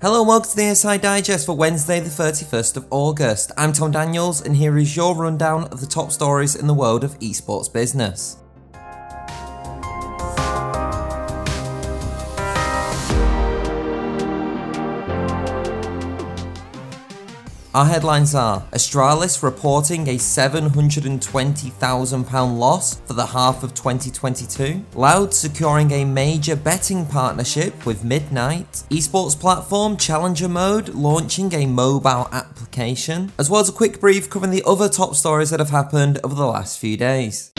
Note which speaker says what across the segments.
Speaker 1: Hello and welcome to the ASI Digest for Wednesday, the 31st of August. I'm Tom Daniels, and here is your rundown of the top stories in the world of esports business. Our headlines are Astralis reporting a £720,000 loss for the half of 2022, Loud securing a major betting partnership with Midnite, esports platform Challenger Mode launching a mobile application, as well as a quick brief covering the other top stories that have happened over the last few days.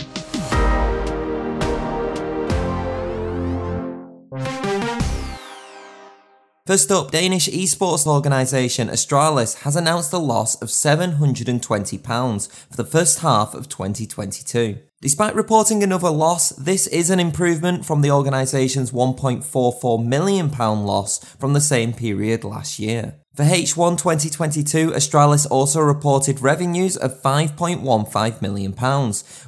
Speaker 1: First up, Danish esports organisation Astralis has announced a loss of £720 for the first half of 2022. Despite reporting another loss, this is an improvement from the organisation's £1.44 million loss from the same period last year. For H1 2022, Astralis also reported revenues of £5.15 million,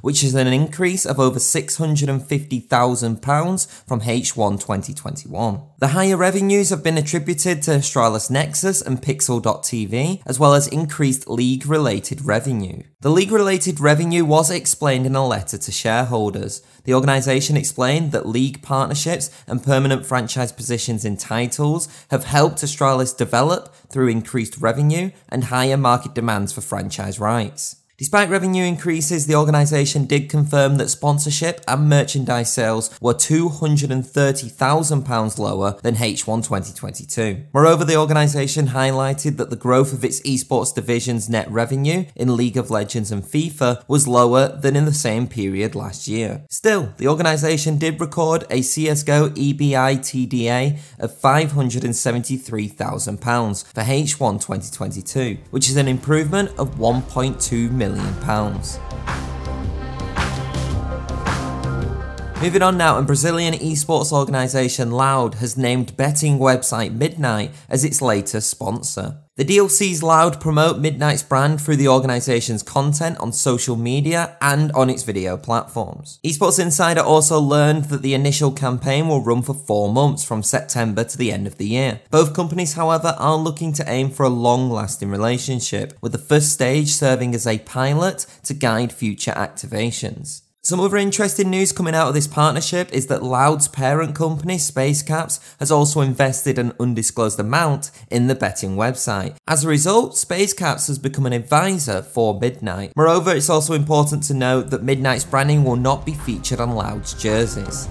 Speaker 1: which is an increase of over £650,000 from H1 2021. The higher revenues have been attributed to Astralis Nexus and Pixel.tv, as well as increased league related revenue. The league related revenue was explained in a letter to shareholders. The organisation explained that league partnerships and permanent franchise positions in titles have helped Astralis develop through increased revenue and higher market demands for franchise rights. Despite revenue increases, the organisation did confirm that sponsorship and merchandise sales were £230,000 lower than H1 2022. Moreover, the organisation highlighted that the growth of its esports division's net revenue in League of Legends and FIFA was lower than in the same period last year. Still, the organisation did record a CSGO EBITDA of £573,000 for H1 2022, which is an improvement of 1.2 million million. Moving on now, and Brazilian esports organisation Loud has named betting website Midnite as its latest sponsor. The deal sees Loud promote Midnite's brand through the organization's content on social media and on its video platforms. Esports Insider also learned that the initial campaign will run for four months from September to the end of the year. Both companies, however, are looking to aim for a long lasting relationship, with the first stage serving as a pilot to guide future activations. Some other interesting news coming out of this partnership is that Loud's parent company, Spacecaps, has also invested an undisclosed amount in the betting website. As a result, Spacecaps has become an advisor for Midnite. Moreover, it's also important to note that Midnite's branding will not be featured on Loud's jerseys.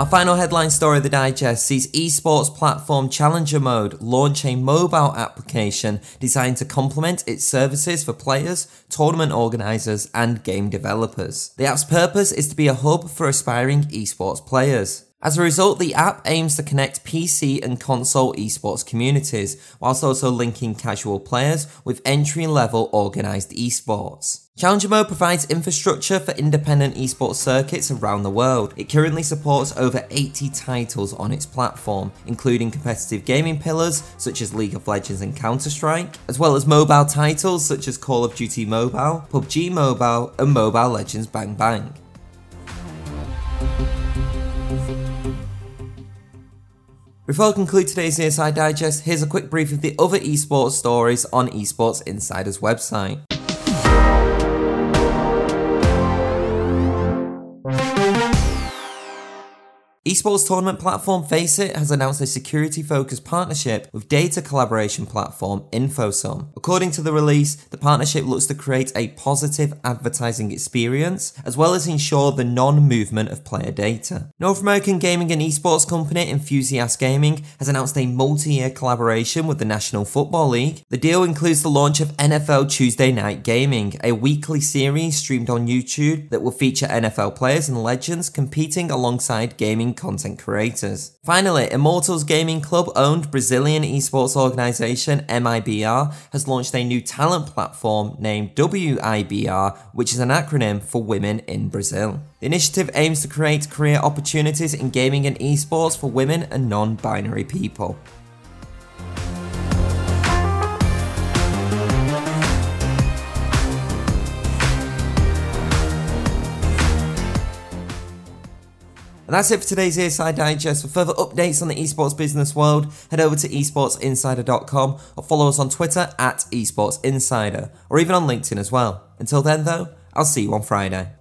Speaker 1: Our final headline story of the digest sees esports platform Challenger Mode launch a mobile application designed to complement its services for players, tournament organisers, and game developers. The app's purpose is to be a hub for aspiring esports players. As a result, the app aims to connect PC and console esports communities, whilst also linking casual players with entry level organised esports. Challenger Mode provides infrastructure for independent esports circuits around the world. It currently supports over 80 titles on its platform, including competitive gaming pillars such as League of Legends and Counter Strike, as well as mobile titles such as Call of Duty Mobile, PUBG Mobile, and Mobile Legends Bang Bang. Before I conclude today's ASI Digest, here's a quick brief of the other esports stories on Esports Insider's website. Esports tournament platform Faceit has announced a security focused partnership with data collaboration platform InfoSum. According to the release, the partnership looks to create a positive advertising experience as well as ensure the non movement of player data. North American gaming and esports company Enthusiast Gaming has announced a multi year collaboration with the National Football League. The deal includes the launch of NFL Tuesday Night Gaming, a weekly series streamed on YouTube that will feature NFL players and legends competing alongside gaming content creators. Finally, Immortals Gaming Club owned Brazilian esports organization MIBR has launched a new talent platform named WIBR, which is an acronym for Women in Brazil. The initiative aims to create career opportunities in gaming and esports for women and non binary people. And that's it for today's ASI Digest. For further updates on the esports business world, head over to esportsinsider.com or follow us on Twitter at esportsinsider or even on LinkedIn as well. Until then, though, I'll see you on Friday.